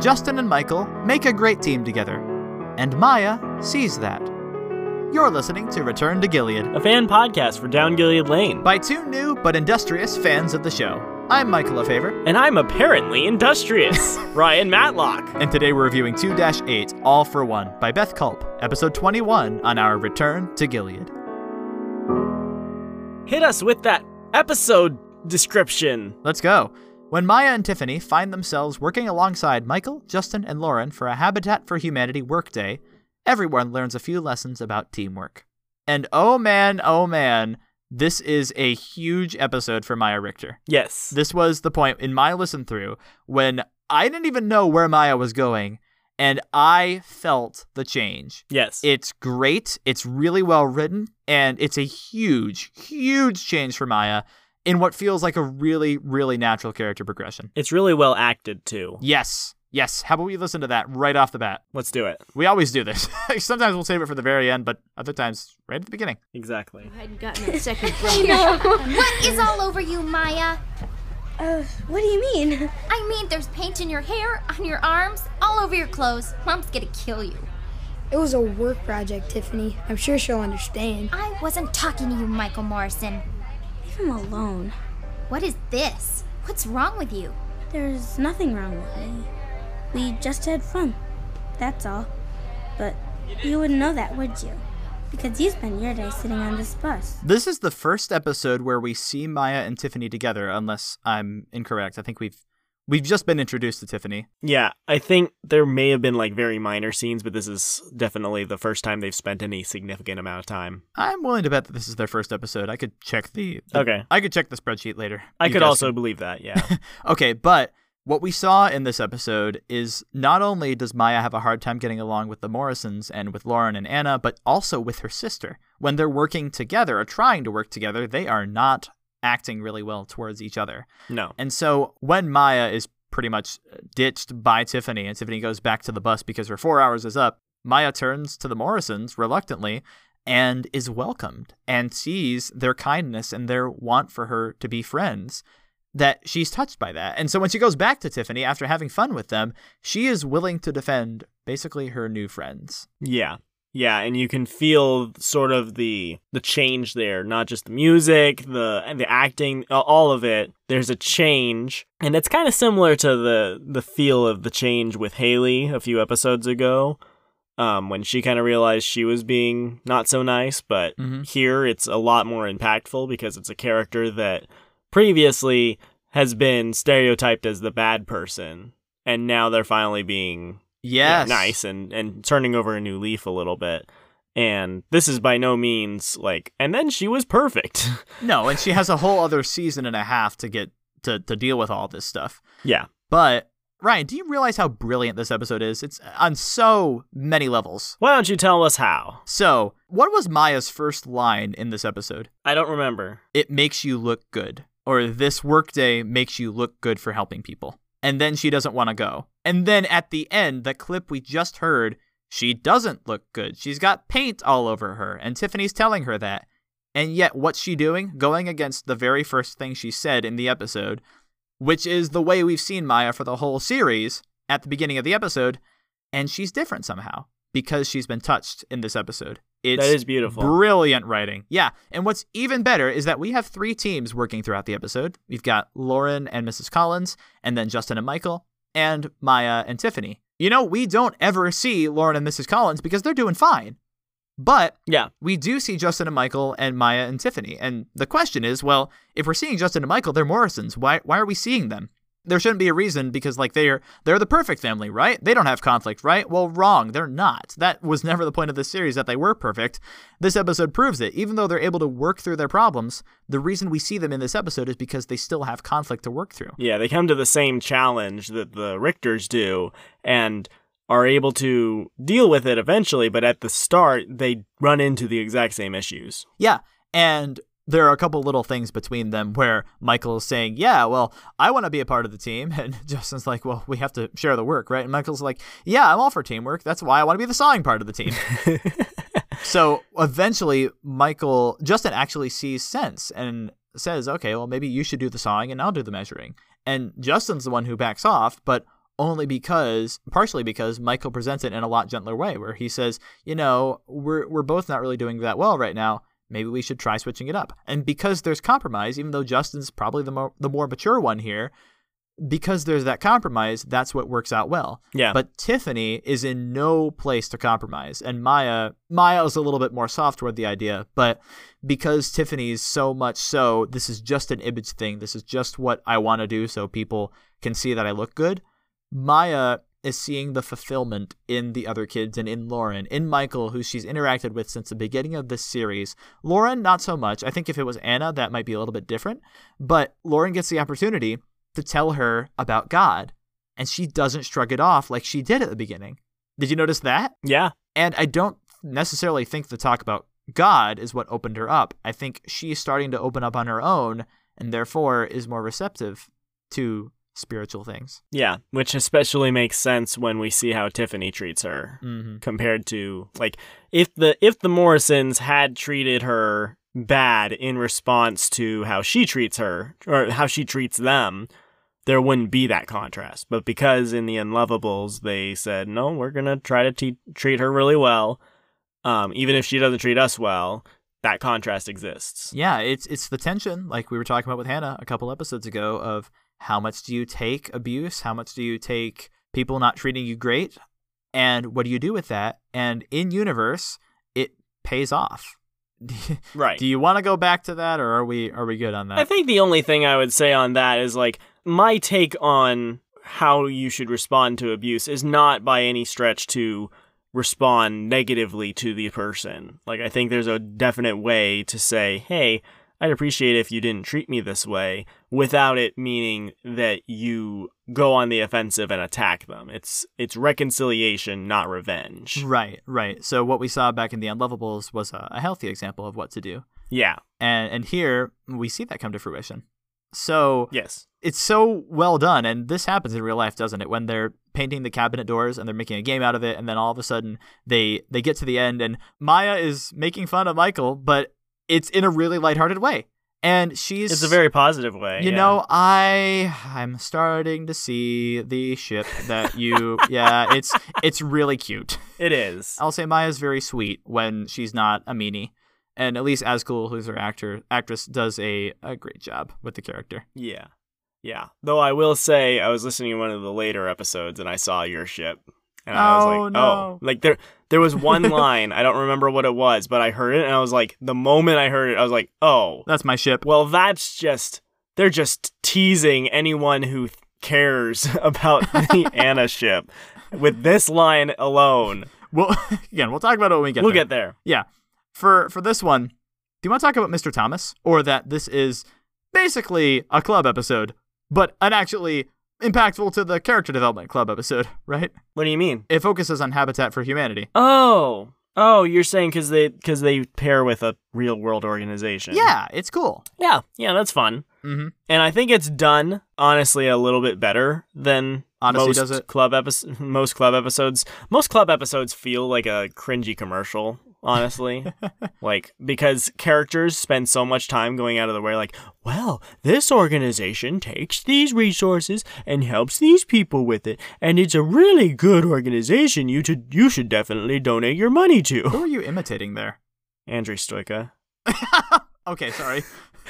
Justin and Michael make a great team together, and Maya sees that. You're listening to Return to Gilead a fan podcast for Down Gilead Lane. by two new but industrious fans of the show. I'm Michael LaFaver, And I'm apparently industrious, Ryan Matlock. and today we're reviewing 2 8 All for One by Beth Culp, episode 21 on our Return to Gilead. Hit us with that episode description. Let's go. When Maya and Tiffany find themselves working alongside Michael, Justin, and Lauren for a Habitat for Humanity workday, everyone learns a few lessons about teamwork. And oh man, oh man, this is a huge episode for Maya Richter. Yes. This was the point in my listen through when I didn't even know where Maya was going, and I felt the change. yes. It's great, it's really well written, and it's a huge, huge change for Maya in what feels like a really, really natural character progression. it's really well acted too. Yes, yes. How about we listen to that right off the bat? Let's do it. We always do this. Sometimes we'll save it for the very end, but other times right at the beginning. Exactly. I hadn't gotten that second from What is all over you, Maya? Uh, what do you mean? I mean, there's paint in your hair, on your arms, all over your clothes. Mom's gonna kill you. It was a work project, Tiffany. I'm sure she'll understand. I wasn't talking to you, Michael Morrison. Leave him alone. What is this? What's wrong with you? There's nothing wrong with me. We just had fun. That's all. But you wouldn't know that, would you? Because you spent your day sitting on this bus. This is the first episode where we see Maya and Tiffany together, unless I'm incorrect. I think we've we've just been introduced to Tiffany. Yeah, I think there may have been like very minor scenes, but this is definitely the first time they've spent any significant amount of time. I'm willing to bet that this is their first episode. I could check the, the- Okay. I could check the spreadsheet later. I could also can- believe that, yeah. Okay, but what we saw in this episode is not only does Maya have a hard time getting along with the Morrisons and with Lauren and Anna, but also with her sister. When they're working together or trying to work together, they are not acting really well towards each other. No. And so when Maya is pretty much uh, ditched by Tiffany and Tiffany goes back to the bus because her four hours is up, Maya turns to the Morrisons reluctantly and is welcomed and sees their kindness and their want for her to be friends. That she's touched by that. And so when she goes back to Tiffany after having fun with them, she is willing to defend basically her new friends. Yeah. Yeah, and you can feel sort of the the change there, not just the music, the and the acting, all of it. There's a change, and it's kind of similar to the the feel of the change with Haley a few episodes ago. Um, when she kind of realized she was being not so nice, but Mhm. here it's a lot more impactful because it's a character that previously has been stereotyped as the bad person, and now they're finally being Yes. nice and and turning over a new leaf a little bit. And this is by no means like and then she was perfect. No, and she has a whole other season and a half to get to, to deal with all this stuff. yeah. But Ryan, do you realize how brilliant this episode is? It's on so many levels. Why don't you tell us how? So, what was Maya's first line in this episode? I don't remember. It makes you look good. Or this workday makes you look good for helping people. And then she doesn't want to go. And then at the end, the clip we just heard, she doesn't look good. She's got paint all over her, and Tiffany's telling her that. And yet, what's she doing? Going against the very first thing she said in the episode, which is the way we've seen Maya for the whole series at the beginning of the episode. And she's different somehow because she's been touched in this episode. It's that is beautiful. Brilliant writing. Yeah. And what's even better is that we have three teams working throughout the episode. We've got Lauren and Mrs. Collins, and then Justin and Michael, and Maya and Tiffany. You know, we don't ever see Lauren and Mrs. Collins because they're doing fine. But yeah. we do see Justin and Michael and Maya and Tiffany. And the question is, well, if we're seeing Justin and Michael, they're Morrisons. Why why are we seeing them? There shouldn't be a reason because like they're they're the perfect family, right? They don't have conflict, right? Well, wrong. They're not. That was never the point of this series that they were perfect. This episode proves it. Even though they're able to work through their problems, the reason we see them in this episode is because they still have conflict to work through. Yeah, they come to the same challenge that the Richters do and are able to deal with it eventually, but at the start they run into the exact same issues. Yeah. And there are a couple little things between them where Michael's saying, Yeah, well, I want to be a part of the team. And Justin's like, Well, we have to share the work, right? And Michael's like, Yeah, I'm all for teamwork. That's why I want to be the sawing part of the team. so eventually, Michael, Justin actually sees sense and says, Okay, well, maybe you should do the sawing and I'll do the measuring. And Justin's the one who backs off, but only because partially because Michael presents it in a lot gentler way where he says, you know, we're we're both not really doing that well right now. Maybe we should try switching it up. And because there's compromise, even though Justin's probably the more the more mature one here, because there's that compromise, that's what works out well. Yeah. But Tiffany is in no place to compromise, and Maya Maya is a little bit more soft toward the idea, but because Tiffany's so much so, this is just an image thing. This is just what I want to do, so people can see that I look good. Maya is seeing the fulfillment in the other kids and in Lauren, in Michael, who she's interacted with since the beginning of this series. Lauren, not so much. I think if it was Anna, that might be a little bit different. But Lauren gets the opportunity to tell her about God, and she doesn't shrug it off like she did at the beginning. Did you notice that? Yeah. And I don't necessarily think the talk about God is what opened her up. I think she's starting to open up on her own and therefore is more receptive to spiritual things. Yeah, which especially makes sense when we see how Tiffany treats her Mm-hmm. compared to like if the if the Morrisons had treated her bad in response to how she treats her or how she treats them, there wouldn't be that contrast. But because in the Unlovables they said, "No, we're going to try to te- treat her really well, um even if she doesn't treat us well." That contrast exists. Yeah, it's it's the tension, like we were talking about with Hannah a couple episodes ago, of how much do you take abuse, how much do you take people not treating you great, and what do you do with that? And in universe, it pays off. Right. do you want to go back to that, or are we are we good on that? I think the only thing I would say on that is like my take on how you should respond to abuse is not by any stretch to respond negatively to the person. Like I think there's a definite way to say, "Hey, I'd appreciate if you didn't treat me this way," without it meaning that you go on the offensive and attack them. It's it's reconciliation, not revenge. Right, right. So what we saw back in the Unlovables was a, a healthy example of what to do, Yeah. and and here we see that come to fruition. So Yes. it's so well done, and this happens in real life, doesn't it? When they're painting the cabinet doors and they're making a game out of it, and then all of a sudden they they get to the end, and Maya is making fun of Michael, but it's in a really lighthearted way, and she's It's a very positive way. You yeah. know, I I'm starting to see the ship that you yeah, it's it's really cute. it is. I'll say Maya's very sweet when she's not a meanie. And at least Ascool, who's her actor actress, does a, a great job with the character. Yeah. Yeah. Though I will say I was listening to one of the later episodes and I saw your ship. And I was Oh, like, no. oh. Like there there was one line, I don't remember what it was, but I heard it and I was like the moment I heard it, I was like, oh. That's my ship. Well that's just they're just teasing anyone who cares about the Anna ship. With this line alone. Well, again, we'll talk about it when we get we'll there. get there. Yeah. For for this one, do you want to talk about Mr. Thomas or that this is basically a club episode, but an actually impactful to the character development club episode, right? What do you mean? It focuses on Habitat for Humanity. Oh. Oh, you're saying cuz they cuz they pair with a real world organization. Yeah, it's cool. Yeah. Yeah, that's fun. Mm-hmm. and I think it's done honestly a little bit better than Odyssey most does it. club episodes. Most club episodes, most club episodes feel like a cringy commercial. Honestly, like because characters spend so much time going out of the way, like, well, this organization takes these resources and helps these people with it, and it's a really good organization. You should you should definitely donate your money to. Who are you imitating there? Andrew Stoika. Okay, sorry.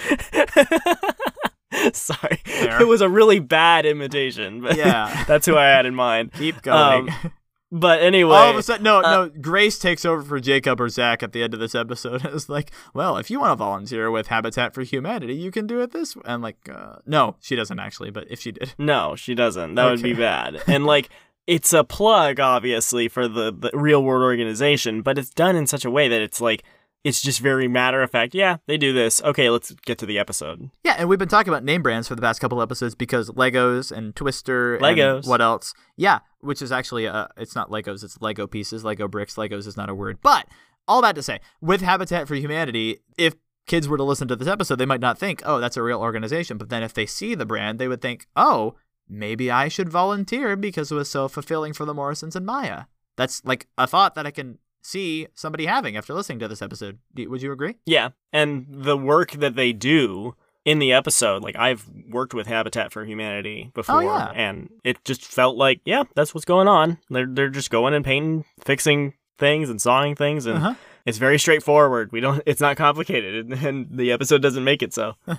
Sorry, Fair. it was a really bad imitation, but Yeah. that's who I had in mind. Keep going. Um, But anyway, All of a sudden, no, uh, no. Grace takes over for Jacob or Zach at the end of this episode. It's like, well, if you want to volunteer with Habitat for Humanity, you can do it this way. I'm like, uh, no, she doesn't actually, but if she did, no, she doesn't. That would be bad. And like, it's a plug, obviously, for the, the real world organization, but it's done in such a way that it's like, it's just very matter of fact. Yeah, they do this. Okay, let's get to the episode. yeah. And we've been talking about name brands for the past couple episodes because Legos and Twister, and Legos. what else? Yeah, which is actually, uh, it's not Legos, it's Lego pieces, Lego bricks. Legos is not a word, but all that to say, with Habitat for Humanity, if kids were to listen to this episode, they might not think, oh, that's a real organization. But then if they see the brand, they would think, oh, maybe I should volunteer because it was so fulfilling for the Morrisons and Maya. That's like a thought that I can see somebody having after listening to this episode. Would you agree? Yeah, and the work that they do in the episode, like I've worked with Habitat for Humanity before, yeah. and it just felt like, yeah, that's what's going on. They're they're just going and painting, fixing things, and sawing things, and Uh-huh. it's very straightforward. We don't, it's not complicated, and, and the episode doesn't make it so.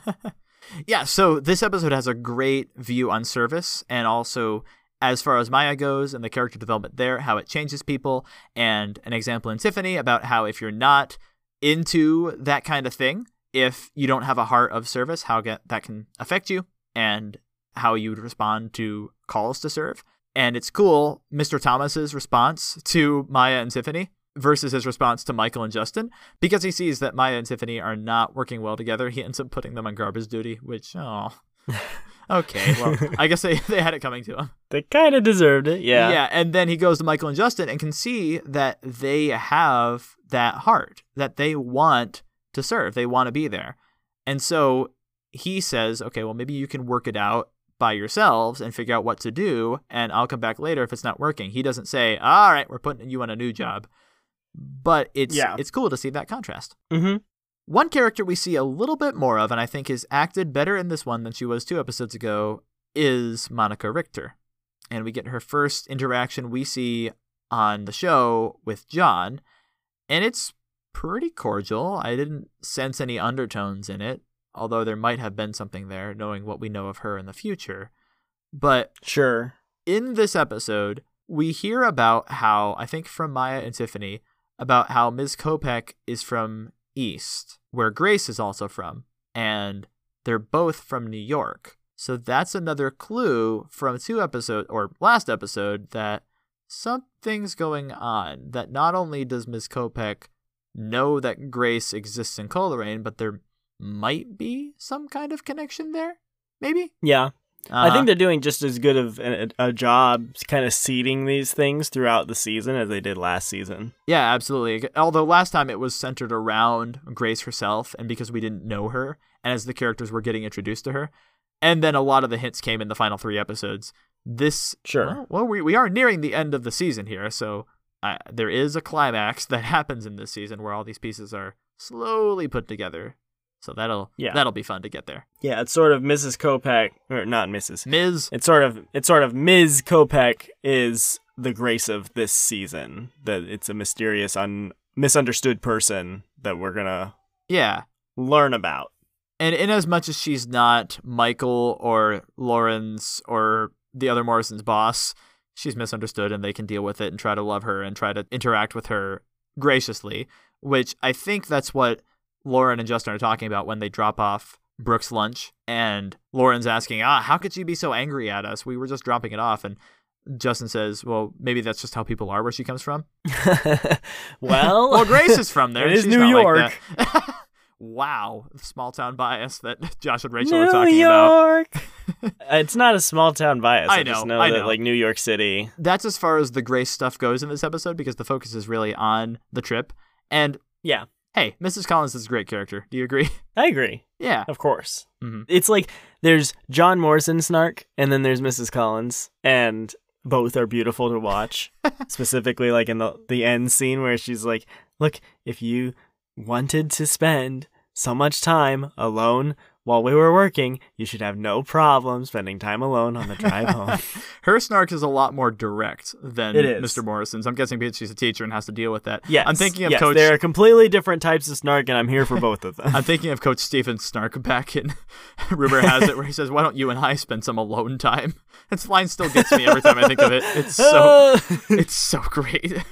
Yeah, so this episode has a great view on service and also as far as Maya goes and the character development there, how it changes people, and an example in Tiffany about how if you're not into that kind of thing, if you don't have a heart of service, how get, that can affect you and how you would respond to calls to serve. And it's cool, Mr. Thomas's response to Maya and Tiffany versus his response to Michael and Justin because he sees that Maya and Tiffany are not working well together. He ends up putting them on garbage duty, which oh, okay. Well, I guess they they had it coming to him. They kind of deserved it, yeah. Yeah, and then he goes to Michael and Justin and can see that they have that heart that they want to serve. They want to be there, and so he says, "Okay, well, maybe you can work it out." By yourselves and figure out what to do, and I'll come back later if it's not working. He doesn't say, "All right, we're putting you on a new job," but it's Yeah. it's cool to see that contrast. Mm-hmm. One character we see a little bit more of, and I think is acted better in this one than she was two episodes ago, is Monica Richter. And we get her first interaction we see on the show with John, and it's pretty cordial. I didn't sense any undertones in it, although there might have been something there, knowing what we know of her in the future. But Sure. in this episode, we hear about how, I think from Maya and Tiffany, about how Ms. Kopek is from East, where Grace is also from, and they're both from New York. So that's another clue from two episodes, or last episode, that something's going on. That not only does Ms. Kopek know that Grace exists in Coleraine, but there might be some kind of connection there? Maybe? Yeah. I Uh-huh. think they're doing just as good of a, a job kind of seeding these things throughout the season as they did last season. Yeah, absolutely. Although last time it was centered around Grace herself, and because we didn't know her, and as the characters were getting introduced to her, and then a lot of the hints came in the final three episodes. This Sure. Well, well we we are nearing the end of the season here, so uh, there is a climax that happens in this season where all these pieces are slowly put together. So that'll Yeah. that'll be fun to get there. Yeah, it's sort of Mrs. Kopek, or not Mrs. Ms. It's sort of it's sort of Ms. Kopek is the grace of this season. That it's a mysterious, un misunderstood person that we're gonna Yeah. learn about. And in as much as she's not Michael or Lawrence or the other Morrison's boss, she's misunderstood and they can deal with it and try to love her and try to interact with her graciously, which I think that's what Lauren and Justin are talking about when they drop off Brooke's lunch and Lauren's asking, "Ah, how could she be so angry at us? We were just dropping it off." And Justin says, "Well, maybe that's just how people are where she comes from." well, Well, Grace is from there. It is New like York. that. wow, small town bias that Josh and Rachel New are talking about. It's not a small town bias. I I, just know, know I that know. like New York City. That's as far as the Grace stuff goes in this episode because the focus is really on the trip. And Yeah, hey, Mrs. Collins is a great character. Do you agree? I agree. yeah. Of course. Mhm. It's like there's John Morrison snark, and then there's Mrs. Collins, and both are beautiful to watch. Specifically, like in the the end scene where she's like, "Look, if you wanted to spend so much time alone while we were working, you should have no problem spending time alone on the drive home." Her snark is a lot more direct than It is. Mr. Morrison's. I'm guessing because she's a teacher and has to deal with that. yes, I'm thinking of yes, Coach. There are completely different types of snark, and I'm here for both of them. I'm thinking of Coach Stephen Snark back in Rumor Has It, where he says, "Why don't you and I spend some alone time?" That line still gets me every time I think of it. It's so it's so great.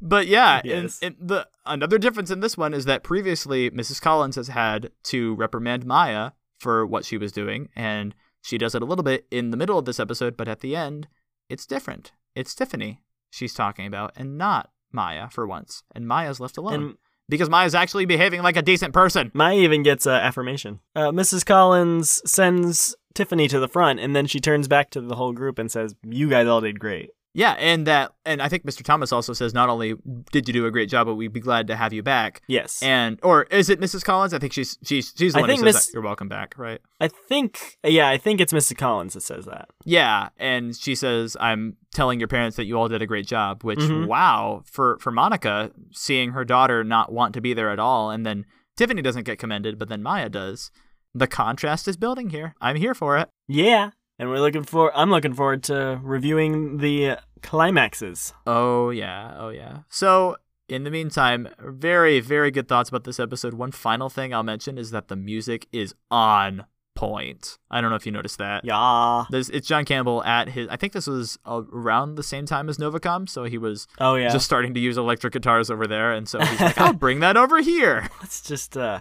But yeah, Yes. and, and the another difference in this one is that previously Mrs. Collins has had to reprimand Maya for what she was doing, and she does it a little bit in the middle of this episode, but at the end, it's different. It's Tiffany she's talking about, and not Maya for once. And Maya's left alone and because Maya's actually behaving like a decent person. Maya even gets uh, affirmation. Uh, Mrs. Collins sends Tiffany to the front, and then she turns back to the whole group and says, "You guys all did great." Yeah, and that, and I think Mr. Thomas also says not only did you do a great job, but we'd be glad to have you back. Yes, And or is it Mrs. Collins? I think she's she's she's the I one who says Miss- that. You're welcome back, right? I think, yeah, I think it's Mrs. Collins that says that. Yeah, and she says, "I'm telling your parents that you all did a great job." Which, Mhm. wow, for for Monica, seeing her daughter not want to be there at all, and then Tiffany doesn't get commended, but then Maya does. the contrast is building here. I'm here for it. Yeah, and we're looking for. I'm looking forward to reviewing the climaxes. Oh yeah, oh yeah. So in the meantime, very very good thoughts about this episode. One final thing I'll mention is that the music is on point. I don't know if you noticed that. Yeah. There's, it's John Campbell at his. I think this was around the same time as Novacom, so he was Oh yeah. just starting to use electric guitars over there, and so he's like, "I'll bring that over here." Let's just uh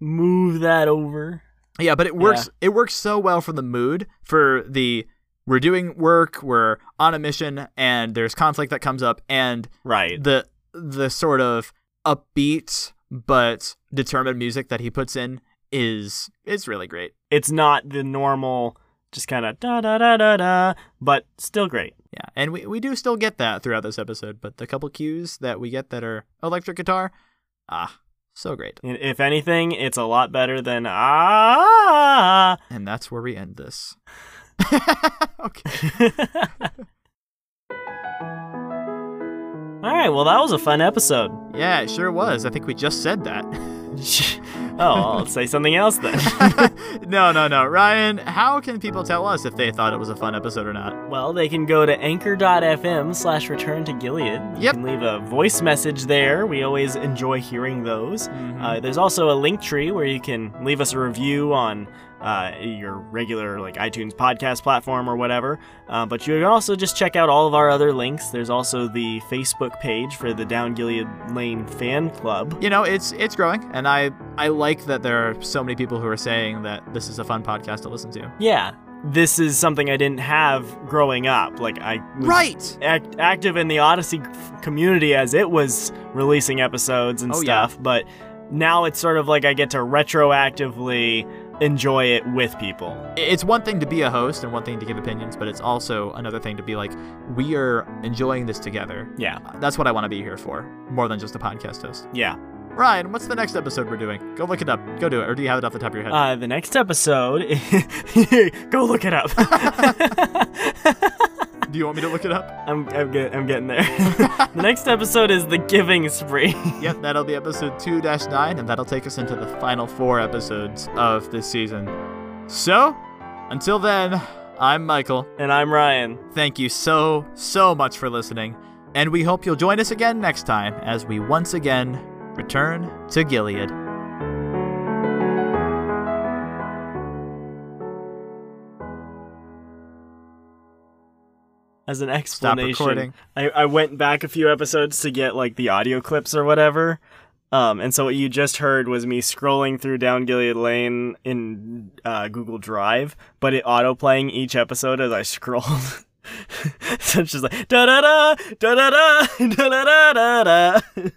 move that over. Yeah, but it works. It works so well for the mood for the. We're doing work. We're on a mission, and there's conflict that comes up, and Right. the the sort of upbeat but determined music that he puts in is is really great. It's not the normal just kind of da da da da da, but still great. Yeah, and we, we do still get that throughout this episode, but the couple cues that we get that are electric guitar, ah, so great. And If anything, it's a lot better than ah. And that's where we end this. okay. All right, well that was a fun episode. Yeah, it sure was. I think we just said that. oh, I'll say something else then. no, no, no. Ryan, how can people tell us if they thought it was a fun episode or not? well, they can go to anchor.fm slash return to Gilead. You Yep. can leave a voice message there. We always enjoy hearing those. Mm-hmm. Uh, there's also a Linktree where you can leave us a review on uh, your regular like iTunes podcast platform or whatever. Uh, but you can also just check out all of our other links. There's also the Facebook page for the Down Gilead Lane fan club. You know, it's it's growing, and I I like that there are so many people who are saying that this is a fun podcast to listen to. Yeah, this is something I didn't have growing up. Like I was Right. act- active in the Odyssey community as it was releasing episodes and Oh, yeah. stuff, but now it's sort of like I get to retroactively enjoy it with people. It's one thing to be a host and one thing to give opinions, but it's also another thing to be like, we are enjoying this together. Yeah, That's what I want to be here for, more than just a podcast host. yeah. Ryan, what's the next episode we're doing? Go look it up. Go do it. Or do you have it off the top of your head? Uh, the next episode, go look it up. do you want me to look it up? I'm I'm, get, I'm getting there. the next episode is the Giving Spree. Yep, that'll be episode 2 9, and that'll take us into the final four episodes of this season. So, until then, I'm Michael. and I'm Ryan. Thank you so, so much for listening, and we hope you'll join us again next time as we once again return to Gilead. As an explanation. I, I went back a few episodes to get like the audio clips or whatever. Um, and so what you just heard was me scrolling through down Gilead Lane in uh, Google Drive, but it auto playing each episode as I scrolled. so it's just like da da da da da da da da da da.